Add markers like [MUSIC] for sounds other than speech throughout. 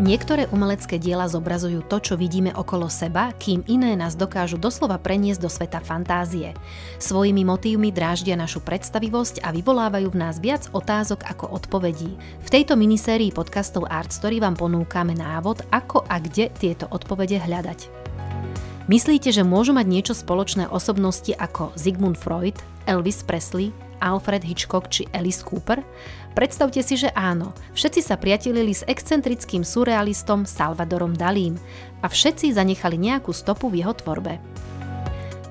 Niektoré umelecké diela zobrazujú to, čo vidíme okolo seba, kým iné nás dokážu doslova preniesť do sveta fantázie. Svojimi motívmi dráždia našu predstavivosť a vyvolávajú v nás viac otázok ako odpovedí. V tejto minisérii podcastov Art Story vám ponúkame návod, ako a kde tieto odpovede hľadať. Myslíte, že môžu mať niečo spoločné osobnosti ako Sigmund Freud, Elvis Presley, Alfred Hitchcock či Alice Cooper? Predstavte si, že áno. Všetci sa priatelili s excentrickým surrealistom Salvadorom Dalím a všetci zanechali nejakú stopu v jeho tvorbe.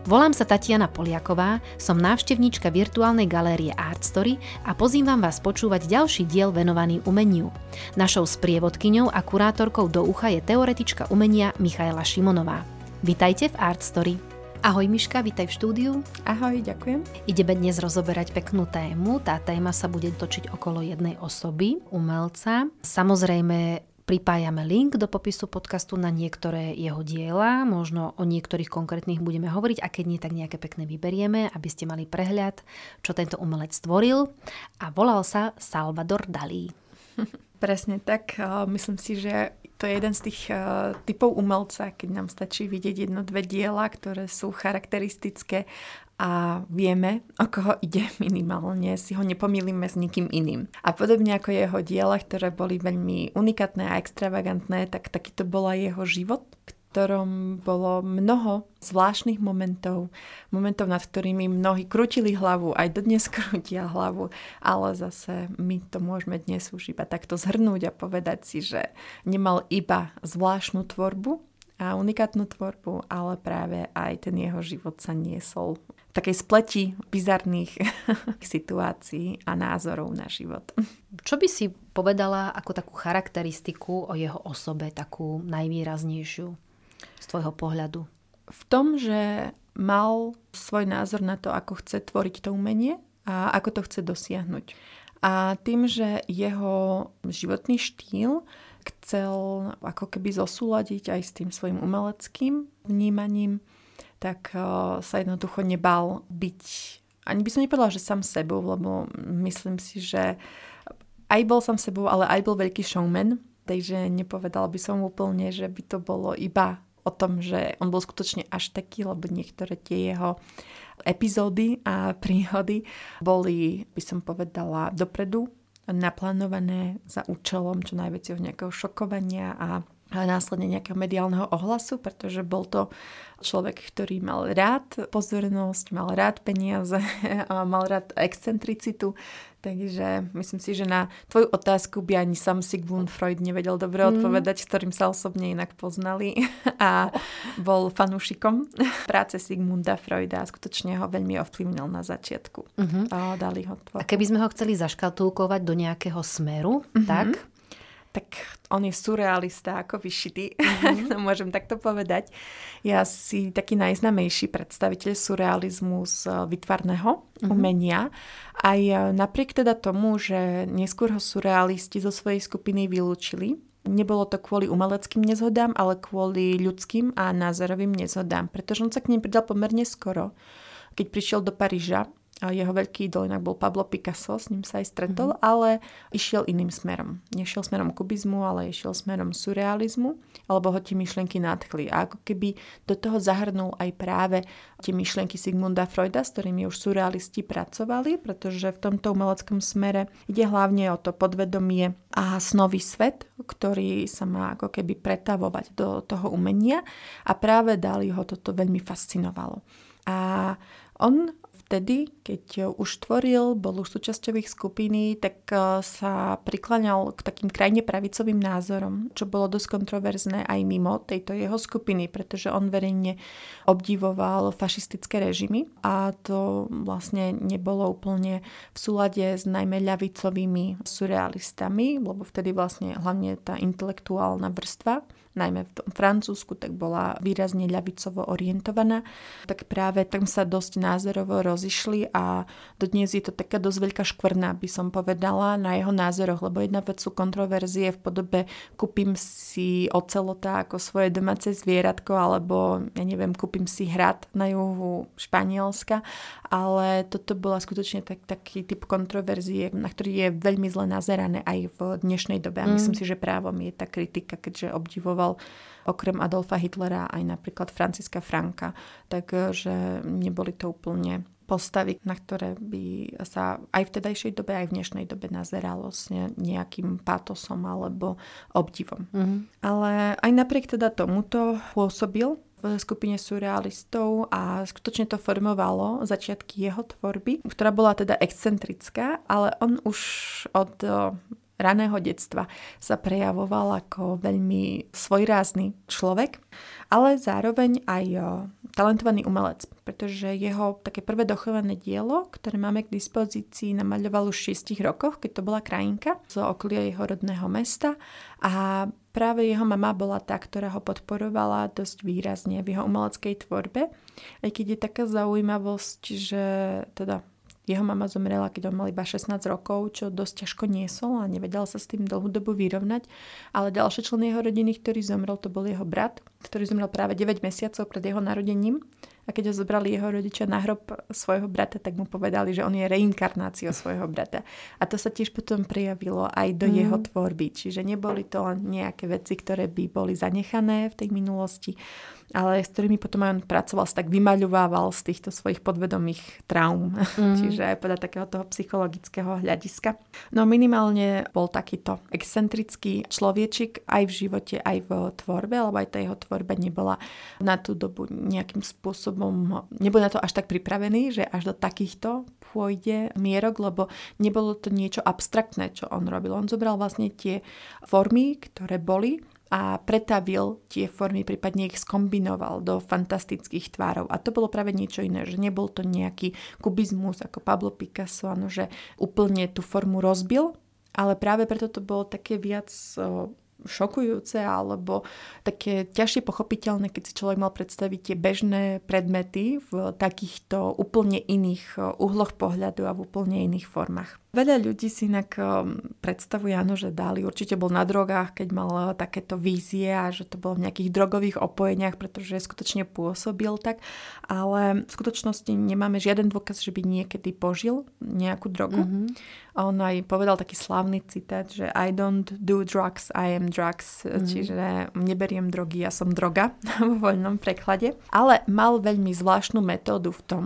Volám sa Tatiana Poliaková, som návštevníčka virtuálnej galérie Art Story a pozývam vás počúvať ďalší diel venovaný umeniu. Našou sprievodkyňou a kurátorkou do ucha je teoretička umenia Michaela Šimonová. Vitajte v Art Story. Ahoj Miška, vítaj v štúdiu. Ahoj, ďakujem. Ideme dnes rozoberať peknú tému. Tá téma sa bude točiť okolo jednej osoby, umelca. Samozrejme, pripájame link do popisu podcastu na niektoré jeho diela, možno o niektorých konkrétnych budeme hovoriť a keď nie, tak nejaké pekné vyberieme, aby ste mali prehľad, čo tento umelec stvoril a volal sa Salvador Dalí. [LAUGHS] Presne tak. Myslím si, že to je jeden z tých uh, typov umelca, keď nám stačí vidieť jedno, dve diela, ktoré sú charakteristické a vieme, o koho ide [LAUGHS] minimálne, si ho nepomýlime s nikým iným. A podobne ako jeho diela, ktoré boli veľmi unikátne a extravagantné, tak takýto bola jeho život, ktorom bolo mnoho zvláštnych momentov, momentov, nad ktorými mnohí krútili hlavu, aj dodnes [LAUGHS] krútia hlavu, ale zase my to môžeme dnes už iba takto zhrnúť a povedať si, že nemal iba zvláštnu tvorbu a unikátnu tvorbu, ale práve aj ten jeho život sa niesol v takej spleti bizarných [LAUGHS] situácií a názorov na život. Čo by si povedala ako takú charakteristiku o jeho osobe, takú najvýraznejšiu? Z tvojho pohľadu? V tom, že mal svoj názor na to, ako chce tvoriť to umenie a ako to chce dosiahnuť. A tým, že jeho životný štýl chcel ako keby zosúľadiť aj s tým svojim umeleckým vnímaním, tak eh, sa jednoducho nebal byť, ani by som nepovedala, že sám sebou, lebo myslím si, že aj bol sám sebou, ale aj bol veľký showman, takže nepovedala by som úplne, že by to bolo iba o tom, že on bol skutočne až taký, lebo niektoré tie jeho epizódy a [LAUGHS] príhody boli, by som povedala, dopredu naplánované za účelom čo najväčšieho nejakého šokovania a následne nejakého mediálneho ohlasu, pretože bol to človek, ktorý mal rád pozornosť, mal rád peniaze [LAUGHS] a mal rád excentricitu. Takže myslím si, že na tvoju otázku by ani sám Sigmund Freud nevedel dobre mm. odpovedať, s ktorým sa osobne inak poznali [LAUGHS] a bol fanúšikom práce Sigmunda Freuda a skutočne ho veľmi ovplyvnil na začiatku. Mm-hmm. A dali ho A keby sme ho chceli zaškatulkovať do nejakého smeru, mm-hmm. tak tak on je surrealista ako vyšitý, mm-hmm. [LAUGHS] môžem takto povedať. Je asi taký najznamejší predstaviteľ surrealizmu z eh, vytvarného mm-hmm. umenia. Aj eh, napriek teda tomu, že neskôr ho surrealisti zo svojej skupiny vylúčili, nebolo to kvôli umeleckým nezhodám, ale kvôli ľudským a názorovým nezhodám, pretože on sa k nim pridal pomerne skoro, keď prišiel do Paríža jeho veľký idol bol Pablo Picasso, s ním sa aj stretol, mm-hmm. ale išiel iným smerom. Nešiel smerom kubizmu, ale išiel smerom surrealizmu, alebo ho tie myšlienky nadchli. A ako keby do toho zahrnul aj práve tie myšlienky Sigmunda Freuda, s ktorými už surrealisti pracovali, pretože v tomto umeleckom smere ide hlavne o to podvedomie a snový svet, ktorý sa má ako keby pretavovať do toho umenia a práve Dali ho toto veľmi fascinovalo. A on vtedy, keď už tvoril, bol už súčasťou ich skupiny, tak e, sa prikláňal k takým krajne pravicovým názorom, čo bolo dosť kontroverzné aj mimo tejto jeho skupiny, pretože on verejne obdivoval fašistické režimy a to vlastne nebolo úplne v súlade s najmä ľavicovými surrealistami, lebo vtedy vlastne hlavne tá intelektuálna vrstva najmä v tom Francúzsku, tak bola výrazne ľavicovo orientovaná, tak práve tam sa dosť názorovo rozišli a dodnes je to taká dosť veľká škvrna, by som povedala, na jeho názoroch, lebo jedna vec sú kontroverzie v podobe kúpim si ocelota ako svoje domáce zvieratko, alebo ja neviem, kúpim si hrad na juhu Španielska, ale toto bola skutočne tak, taký typ kontroverzie, na ktorý je veľmi zle nazerané aj v dnešnej dobe. A myslím mm. si, že právom je tá kritika, keďže obdivoval okrem Adolfa Hitlera aj napríklad Franciska Franka. Takže neboli to úplne postavy, na ktoré by sa aj v tedajšej dobe, aj v dnešnej dobe nazeralo s nejakým pátosom alebo obdivom. Mm-hmm. Ale aj napriek teda tomuto pôsobil v skupine surrealistov a skutočne to formovalo začiatky jeho tvorby, ktorá bola teda excentrická, ale on už od raného detstva sa prejavoval ako veľmi svojrázny človek, ale zároveň aj talentovaný umelec, pretože jeho také prvé dochované dielo, ktoré máme k dispozícii, namaľoval už v 6 rokoch, keď to bola krajinka z okolia jeho rodného mesta a práve jeho mama bola tá, ktorá ho podporovala dosť výrazne v jeho umeleckej tvorbe, aj keď je taká zaujímavosť, že teda jeho mama zomrela, keď on mal iba 16 rokov, čo dosť ťažko niesol a nevedel sa s tým dlhú dobu vyrovnať. Ale ďalší člen jeho rodiny, ktorý zomrel, to bol jeho brat, ktorý zomrel práve 9 mesiacov pred jeho narodením. A keď ho zobrali jeho rodičia na hrob svojho brata, tak mu povedali, že on je reinkarnáciou svojho brata. A to sa tiež potom prejavilo aj do mm. jeho tvorby. Čiže neboli to nejaké veci, ktoré by boli zanechané v tej minulosti, ale s ktorými potom aj on pracoval, sa tak vymaľovával z týchto svojich podvedomých traum. Mm. [LAUGHS] Čiže aj podľa takého toho psychologického hľadiska. No minimálne bol takýto excentrický človečik aj v živote, aj v tvorbe, lebo aj tá jeho tvorba nebola na tú dobu nejakým spôsobom, nebol na to až tak pripravený, že až do takýchto pôjde mierok, lebo nebolo to niečo abstraktné, čo on robil. On zobral vlastne tie formy, ktoré boli a pretavil tie formy, prípadne ich skombinoval do fantastických tvárov. A to bolo práve niečo iné, že nebol to nejaký kubizmus ako Pablo Picasso, ano, že úplne tú formu rozbil, ale práve preto to bolo také viac šokujúce alebo také ťažšie pochopiteľné, keď si človek mal predstaviť tie bežné predmety v takýchto úplne iných uhloch pohľadu a v úplne iných formách. Veľa ľudí si inak um, predstavuje, áno, že Dali určite bol na drogách, keď mal uh, takéto vízie a že to bolo v nejakých drogových opojeniach, pretože skutočne pôsobil tak, ale v skutočnosti nemáme žiaden dôkaz, že by niekedy požil nejakú drogu. Mm-hmm. On aj povedal taký slávny citát, že I don't do drugs, I am drugs, mm-hmm. čiže neberiem drogy, ja som droga [LAUGHS] vo voľnom preklade. Ale mal veľmi zvláštnu metódu v tom,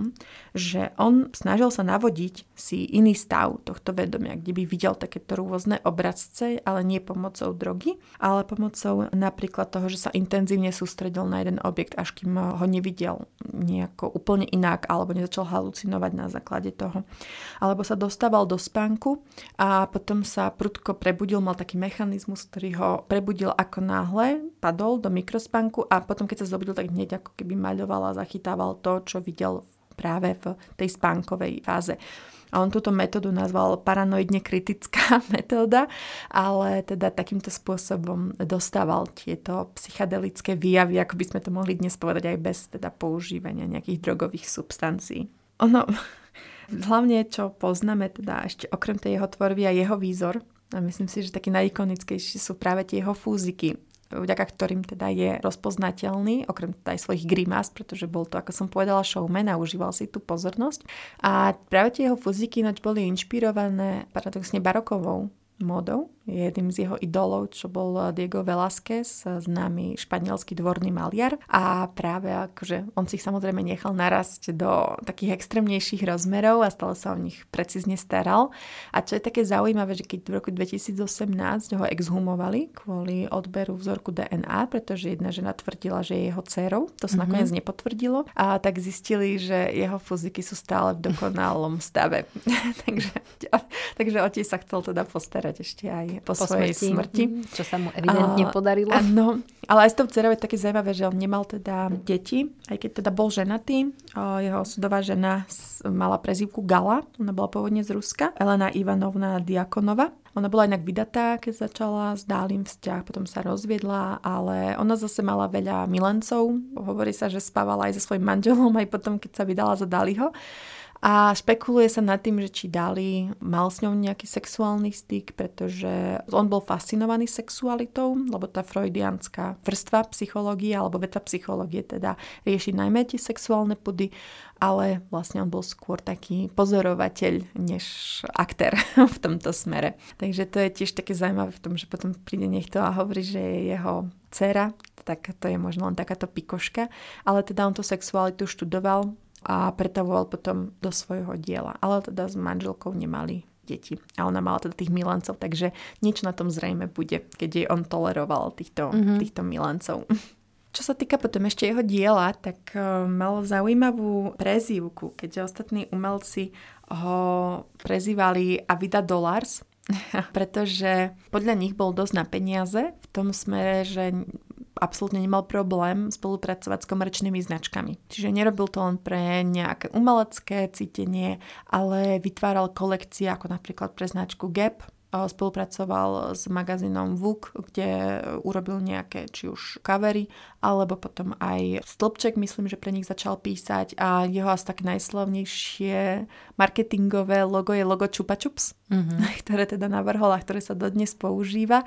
že on snažil sa navodiť si iný stav, to tohto vedomia, kde by videl takéto rôzne obrazce, ale nie pomocou drogy, ale pomocou napríklad toho, že sa intenzívne sústredil na jeden objekt, až kým ho nevidel nejako úplne inak, alebo nezačal halucinovať na základe toho. Alebo sa dostával do spánku a potom sa prudko prebudil, mal taký mechanizmus, ktorý ho prebudil ako náhle, padol do mikrospánku a potom keď sa zobudil, tak hneď ako keby maľoval a zachytával to, čo videl práve v tej spánkovej fáze. A on túto metódu nazval paranoidne kritická [LAUGHS] metóda, ale teda takýmto spôsobom dostával tieto psychedelické výjavy, ako by sme to mohli dnes povedať aj bez teda používania nejakých drogových substancií. Ono, [LAUGHS] hlavne čo poznáme teda ešte okrem tej jeho tvorby a jeho výzor, a myslím si, že taký najikonickejší sú práve tie jeho fúziky, vďaka ktorým teda je rozpoznateľný, okrem teda aj svojich grimás, pretože bol to, ako som povedala, showman a užíval si tú pozornosť. A práve tie jeho fuzíky ináč boli inšpirované paradoxne barokovou módou. Je jedným z jeho idolov, čo bol Diego Velázquez, známy španielský dvorný maliar. A práve akože on si ich samozrejme nechal narasť do takých extrémnejších rozmerov a stále sa o nich precízne staral. A čo je také zaujímavé, že keď v roku 2018 ho exhumovali kvôli odberu vzorku DNA, pretože jedna žena tvrdila, že je jeho dcerou, to sa mm-hmm. nakoniec nepotvrdilo, a tak zistili, že jeho fyziky sú stále v dokonalom stave. [LAUGHS] takže, takže otec sa chcel teda postarať ešte aj po, po svojej smrti. smrti. Mhm, čo sa mu evidentne a, podarilo. Áno, ale aj s tou dcerou je také zaujímavé, že on nemal teda deti, aj keď teda bol ženatý. Jeho sudová žena mala prezývku Gala, ona bola pôvodne z Ruska. Elena Ivanovna Diakonova. Ona bola inak vydatá, keď začala s Dálým vzťah, potom sa rozviedla, ale ona zase mala veľa milencov. Hovorí sa, že spávala aj so svojím manželom, aj potom, keď sa vydala za Dáliho. A špekuluje sa nad tým, že či Dali mal s ňou nejaký sexuálny styk, pretože on bol fascinovaný sexualitou, lebo tá freudianská vrstva psychológie alebo veta psychológie teda rieši najmä tie sexuálne pudy, ale vlastne on bol skôr taký pozorovateľ než aktér [LAUGHS] v tomto smere. Takže to je tiež také zaujímavé v tom, že potom príde niekto a hovorí, že je jeho dcera, tak to je možno len takáto pikoška, ale teda on tú sexualitu študoval, a pretavoval potom do svojho diela. Ale teda s manželkou nemali deti. A ona mala teda tých milancov, takže nič na tom zrejme bude, keď jej on toleroval týchto, mm-hmm. týchto milancov. Čo sa týka potom ešte jeho diela, tak uh, mal zaujímavú prezývku, keďže ostatní umelci ho prezývali Avida Dollars, [LAUGHS] pretože podľa nich bol dosť na peniaze v tom smere, že absolútne nemal problém spolupracovať s komerčnými značkami. Čiže nerobil to len pre nejaké umelecké cítenie, ale vytváral kolekcie ako napríklad pre značku Gap, spolupracoval s magazínom Vuk, kde urobil nejaké či už kavery, alebo potom aj Stĺpček, myslím, že pre nich začal písať a jeho asi tak najslavnejšie marketingové logo je logo Chupa Chups, mm-hmm. [LAUGHS] ktoré teda navrhol a ktoré sa dodnes používa.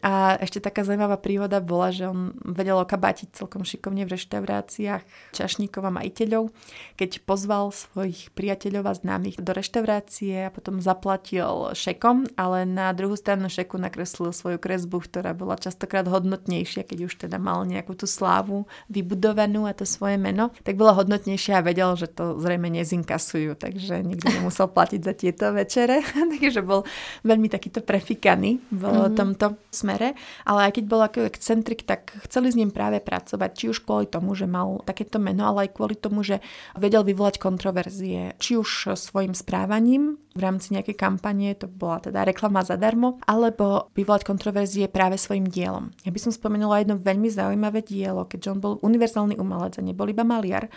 A ešte taká zaujímavá príhoda bola, že on vedel okabátiť celkom šikovne v reštauráciách čašníkov a majiteľov. Keď pozval svojich priateľov a známych do reštaurácie a potom zaplatil šekom, ale na druhú stranu šeku nakreslil svoju kresbu, ktorá bola častokrát hodnotnejšia, keď už teda mal nejakú tú slávu vybudovanú a to svoje meno, tak bola hodnotnejšia a vedel, že to zrejme nezinkasujú, takže nikdy nemusel platiť za tieto večere. [LAUGHS] takže bol veľmi takýto prefikaný v mm-hmm. tomto smere, ale aj keď bol ako excentrik, tak chceli s ním práve pracovať, či už kvôli tomu, že mal takéto meno, ale aj kvôli tomu, že vedel vyvolať kontroverzie, či už svojim správaním v rámci nejakej kampanie, to bola teda reklama zadarmo, alebo vyvolať kontroverzie práve svojim dielom. Ja by som spomenula jedno veľmi zaujímavé dielo, keďže on bol univerzálny umelec a nebol iba maliar,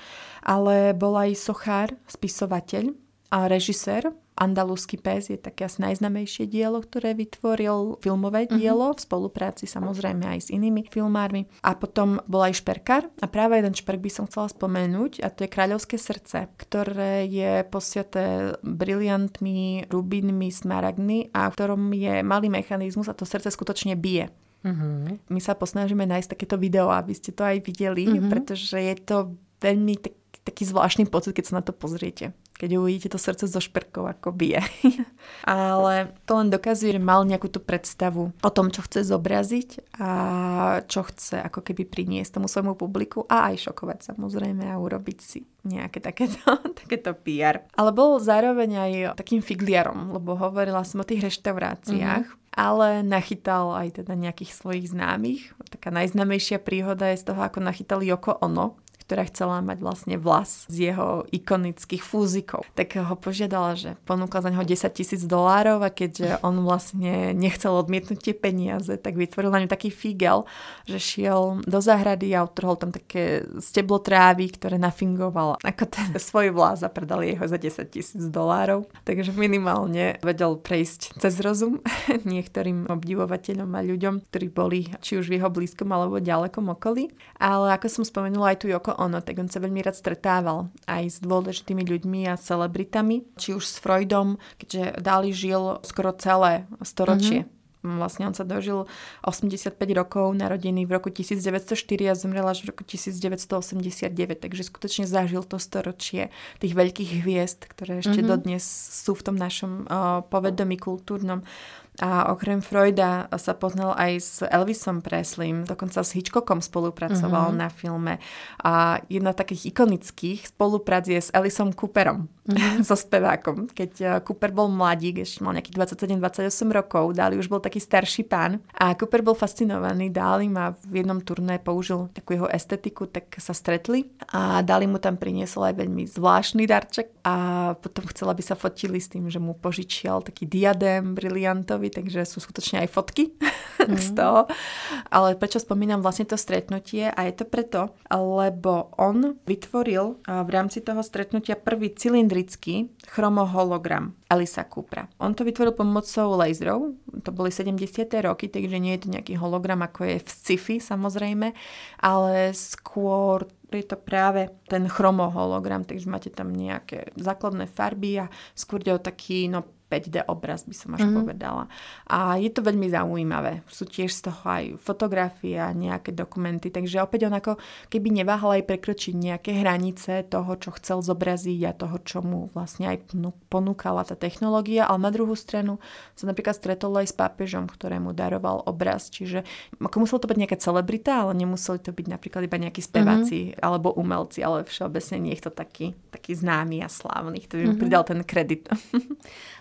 ale bol aj sochár, spisovateľ a režisér Andalúsky pes je také asi najznamejšie dielo, ktoré vytvoril filmové mhm. dielo uh-huh. v spolupráci samozrejme aj s inými filmármi. A potom bol aj šperkár a práve jeden šperk by som chcela spomenúť a to je Kráľovské srdce, ktoré je posiaté briliantmi, rubinmi, smaragdmi a v ktorom je malý mechanizmus a to srdce skutočne bije. Uh-huh. My sa posnažíme nájsť takéto video, aby ste to aj videli, uh-huh. pretože je to veľmi tak, taký zvláštny pocit, keď sa na to pozriete keď uvidíte to srdce zo šperkov, ako bije. [LAUGHS] Ale to len dokazuje, že mal nejakú tú predstavu o tom, čo chce zobraziť a čo chce ako keby priniesť tomu svojmu publiku a aj šokovať samozrejme a urobiť si nejaké takéto, [LAUGHS] takéto PR. Ale bol zároveň aj takým figliarom, lebo hovorila som o tých reštauráciách. Mm-hmm ale nachytal aj teda nejakých svojich známych. Taká najznámejšia príhoda je z toho, ako nachytal Joko Ono, ktorá chcela mať vlastne vlas z jeho ikonických fúzikov. Tak ho požiadala, že ponúkla za neho 10 tisíc dolárov a keďže on vlastne nechcel odmietnúť tie peniaze, tak vytvoril na ňu taký figel, že šiel do záhrady a utrhol tam také steblo trávy, ktoré nafingoval ako ten [LAUGHS] svoj vlas a predali jeho za 10 tisíc dolárov. Takže minimálne vedel prejsť cez rozum [LAUGHS] niektorým obdivovateľom a ľuďom, ktorí boli či už v jeho blízkom alebo ďalekom okolí. Ale ako som spomenula aj tu Joko ono, tak on sa veľmi rád stretával aj s dôležitými ľuďmi a celebritami, či už s Freudom, keďže Dali žil skoro celé storočie. Mm-hmm. Vlastne on sa dožil 85 rokov, narodený v roku 1904 a zomrel až v roku 1989, takže skutočne zažil to storočie tých veľkých hviezd, ktoré ešte mm-hmm. dodnes sú v tom našom uh, povedomí kultúrnom. A okrem Freuda sa poznal aj s Elvisom Presleym, dokonca s Hitchcockom spolupracoval mm-hmm. na filme. A jedna z takých ikonických spoluprác je s Elisom Cooperom, mm-hmm. [LAUGHS] so spevákom. Keď eh, Cooper bol mladík, ešte mal nejakých 27-28 rokov, Dali už bol taký starší pán. A Cooper bol fascinovaný Dali a v jednom turné použil takú jeho estetiku, tak sa stretli a Dali mu tam priniesol aj veľmi zvláštny darček a potom chcela, aby sa fotili s tým, že mu požičial taký diadém briliantový zaujímavý, takže sú skutočne aj fotky mm. [LAUGHS] z toho. Ale prečo spomínam vlastne to stretnutie? A je to preto, lebo on vytvoril v rámci toho stretnutia prvý cylindrický chromohologram Elisa Coopera. On to vytvoril pomocou laserov, to boli 70. roky, takže nie je to nejaký hologram, ako je v sci-fi samozrejme, ale skôr je to práve ten chromohologram, takže máte tam nejaké základné farby a skôr ide o taký no, 5D obraz, by som až mm-hmm. povedala. A je to veľmi zaujímavé. Sú tiež z toho aj fotografie a nejaké dokumenty, takže opäť on ako keby neváhal aj prekročiť nejaké hranice toho, čo chcel zobraziť a toho, čo mu vlastne aj ponúkala tá technológia, ale na druhú stranu sa napríklad stretol aj s pápežom, ktorému daroval obraz, čiže ako musel to byť nejaká celebrita, ale nemuseli to byť napríklad iba nejakí speváci mm-hmm. alebo umelci, ale všeobecne niekto taký, taký známy a slávny, ktorý mm-hmm. pridal ten kredit. [LAUGHS]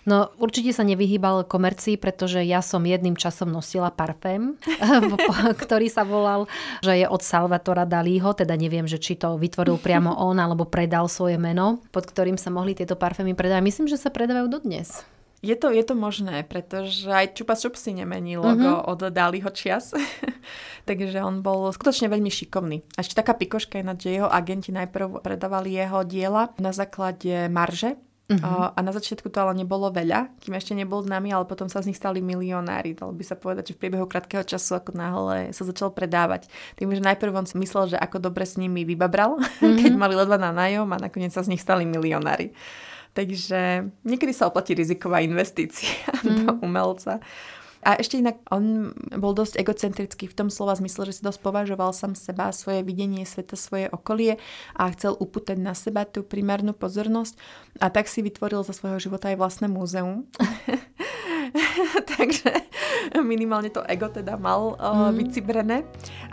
No určite sa nevyhýbal komercii, pretože ja som jedným časom nosila parfém, [LAUGHS] ktorý sa volal, že je od Salvatora Dalího, teda neviem, že či to vytvoril priamo [LAUGHS] on, alebo predal svoje meno, pod ktorým sa mohli tieto parfémy predávať. Myslím, že sa predávajú dodnes. Je to, je to možné, pretože aj Čupa Čup si nemení logo uh-huh. od Daliho čias. [LAUGHS] Takže on bol skutočne veľmi šikovný. A ešte taká pikoška je, že jeho agenti najprv predávali jeho diela na základe marže, Uh-huh. A na začiatku to ale nebolo veľa, kým ešte nebol známy, ale potom sa z nich stali milionári. Dalo by sa povedať, že v priebehu krátkeho času ako náhle sa začal predávať. Tým, že najprv on si myslel, že ako dobre s nimi vybabral, uh-huh. [LAUGHS] keď mali ledva na nájom a nakoniec sa z nich stali milionári. Takže niekedy sa oplatí riziková investícia uh-huh. [LAUGHS] do umelca. A ešte inak, on bol dosť egocentrický v tom slova zmysle, že si dosť považoval sám seba, svoje videnie sveta, svoje okolie a chcel upútať na seba tú primárnu pozornosť a tak si vytvoril za svojho života aj vlastné múzeum. [LAUGHS] [LAUGHS] Takže minimálne to ego teda mal uh, mm. vycibrené.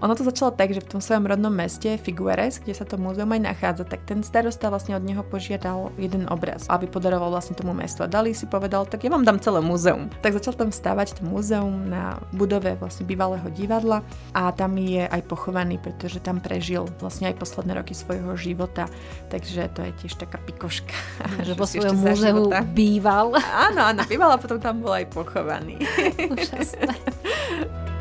Ono to začalo tak, že v tom svojom rodnom meste Figueres, kde sa to múzeum aj nachádza, tak ten starosta vlastne od neho požiadal jeden obraz, aby podaroval vlastne tomu mestu. A Dali si povedal, tak ja vám dám celé múzeum. Tak začal tam stávať to múzeum na budove vlastne bývalého divadla a tam je aj pochovaný, pretože tam prežil vlastne aj posledné roky svojho života. Takže to je tiež taká pikoška. [LAUGHS] Že vo svojom múzeu býval. Áno, áno, býval a potom tam bol aj pochovaný. Úžasné. [LAUGHS]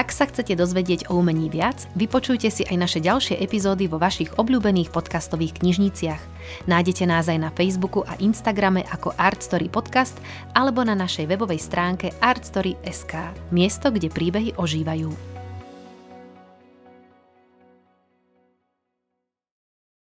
Ak sa chcete dozvedieť o umení viac, vypočujte si aj naše ďalšie epizódy vo vašich obľúbených podcastových knižniciach. Nájdete nás aj na Facebooku a Instagrame ako Artstory Podcast alebo na našej webovej stránke artstory.sk, miesto, kde príbehy ožívajú.